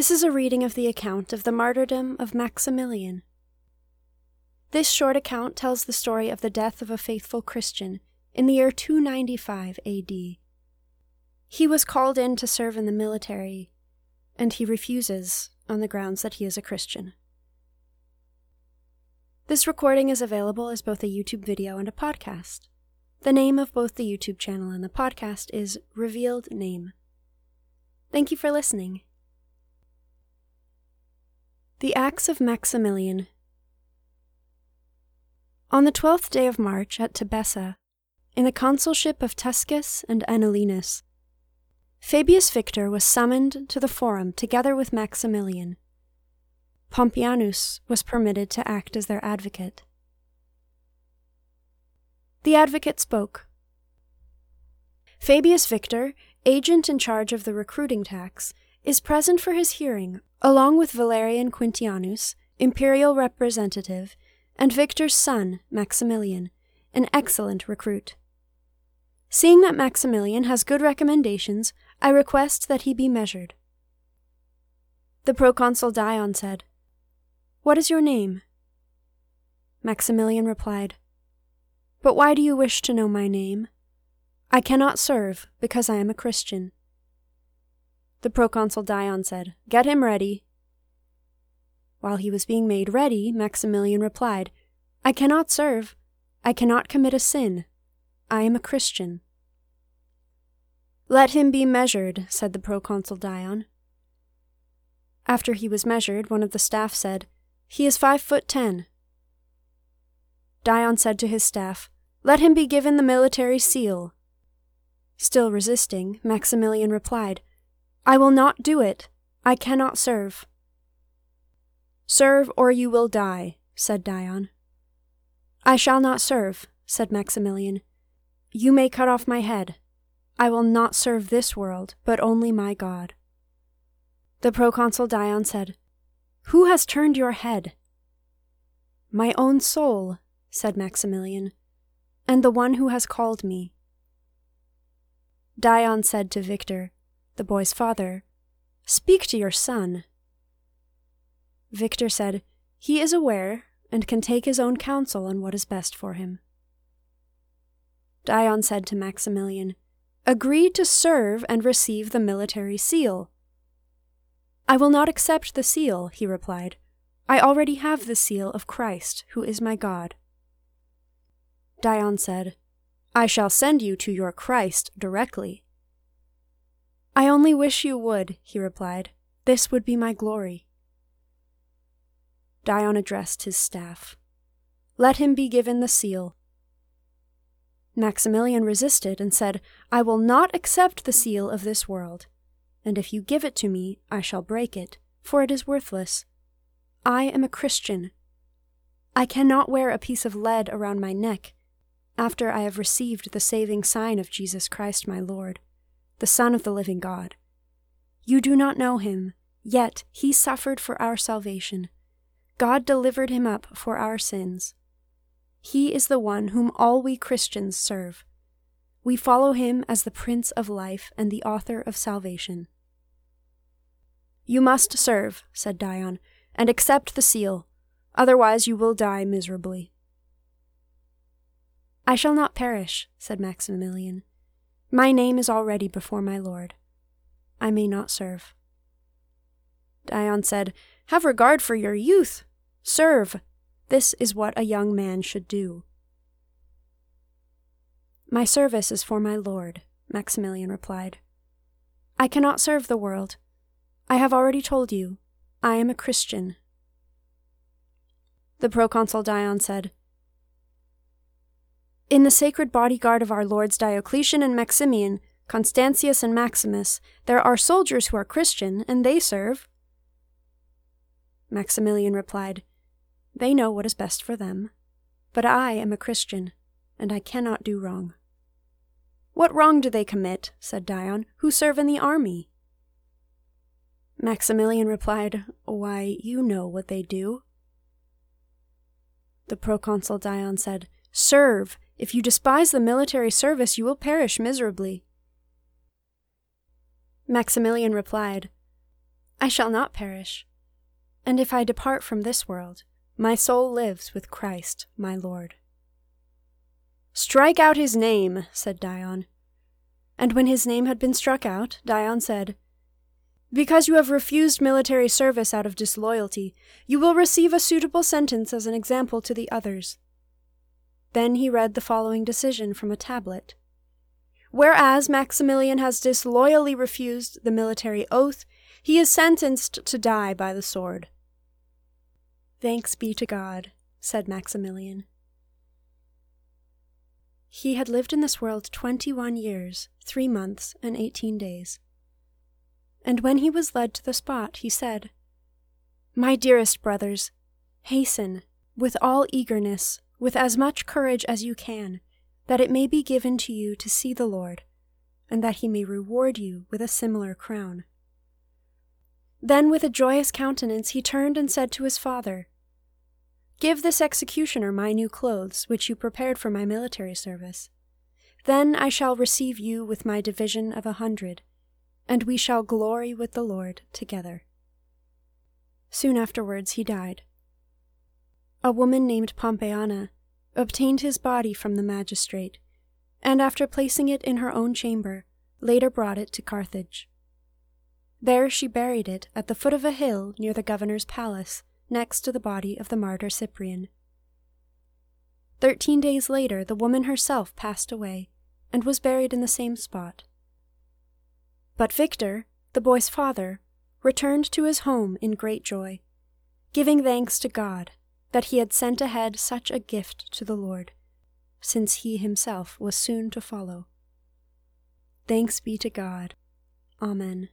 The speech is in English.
This is a reading of the account of the martyrdom of Maximilian. This short account tells the story of the death of a faithful Christian in the year 295 AD. He was called in to serve in the military, and he refuses on the grounds that he is a Christian. This recording is available as both a YouTube video and a podcast. The name of both the YouTube channel and the podcast is Revealed Name. Thank you for listening. The Acts of Maximilian. On the twelfth day of March at Tebessa, in the consulship of Tuscus and Anulinus, Fabius Victor was summoned to the forum together with Maximilian. Pompeianus was permitted to act as their advocate. The advocate spoke. Fabius Victor, agent in charge of the recruiting tax, is present for his hearing along with Valerian Quintianus, imperial representative, and Victor's son, Maximilian, an excellent recruit. Seeing that Maximilian has good recommendations, I request that he be measured. The proconsul Dion said, What is your name? Maximilian replied, But why do you wish to know my name? I cannot serve, because I am a Christian. The proconsul Dion said, Get him ready. While he was being made ready, Maximilian replied, I cannot serve. I cannot commit a sin. I am a Christian. Let him be measured, said the proconsul Dion. After he was measured, one of the staff said, He is five foot ten. Dion said to his staff, Let him be given the military seal. Still resisting, Maximilian replied, I will not do it. I cannot serve. Serve, or you will die, said Dion. I shall not serve, said Maximilian. You may cut off my head. I will not serve this world, but only my God. The proconsul Dion said, Who has turned your head? My own soul, said Maximilian, and the one who has called me. Dion said to Victor, the boy's father, Speak to your son. Victor said, He is aware and can take his own counsel on what is best for him. Dion said to Maximilian, Agree to serve and receive the military seal. I will not accept the seal, he replied. I already have the seal of Christ, who is my God. Dion said, I shall send you to your Christ directly. I only wish you would, he replied. This would be my glory. Dion addressed his staff. Let him be given the seal. Maximilian resisted and said, I will not accept the seal of this world, and if you give it to me, I shall break it, for it is worthless. I am a Christian. I cannot wear a piece of lead around my neck after I have received the saving sign of Jesus Christ my Lord the Son of the living God. You do not know him, yet he suffered for our salvation. God delivered him up for our sins. He is the one whom all we Christians serve. We follow him as the Prince of Life and the author of salvation. You must serve, said Dion, and accept the seal, otherwise you will die miserably. I shall not perish, said Maximilian. My name is already before my Lord. I may not serve. Dion said, Have regard for your youth. Serve. This is what a young man should do. My service is for my Lord, Maximilian replied. I cannot serve the world. I have already told you, I am a Christian. The proconsul Dion said, in the sacred bodyguard of our lords Diocletian and Maximian, Constantius and Maximus, there are soldiers who are Christian, and they serve. Maximilian replied, They know what is best for them. But I am a Christian, and I cannot do wrong. What wrong do they commit, said Dion, who serve in the army? Maximilian replied, Why, you know what they do. The proconsul Dion said, Serve, if you despise the military service, you will perish miserably. Maximilian replied, I shall not perish. And if I depart from this world, my soul lives with Christ, my Lord. Strike out his name, said Dion. And when his name had been struck out, Dion said, Because you have refused military service out of disloyalty, you will receive a suitable sentence as an example to the others. Then he read the following decision from a tablet. Whereas Maximilian has disloyally refused the military oath, he is sentenced to die by the sword. Thanks be to God, said Maximilian. He had lived in this world twenty one years, three months, and eighteen days. And when he was led to the spot, he said, My dearest brothers, hasten, with all eagerness, with as much courage as you can, that it may be given to you to see the Lord, and that he may reward you with a similar crown. Then, with a joyous countenance, he turned and said to his father, Give this executioner my new clothes, which you prepared for my military service. Then I shall receive you with my division of a hundred, and we shall glory with the Lord together. Soon afterwards he died. A woman named Pompeiana obtained his body from the magistrate, and after placing it in her own chamber, later brought it to Carthage. There she buried it at the foot of a hill near the governor's palace, next to the body of the martyr Cyprian. Thirteen days later, the woman herself passed away and was buried in the same spot. But Victor, the boy's father, returned to his home in great joy, giving thanks to God that he had sent ahead such a gift to the Lord, since he himself was soon to follow. Thanks be to God. Amen.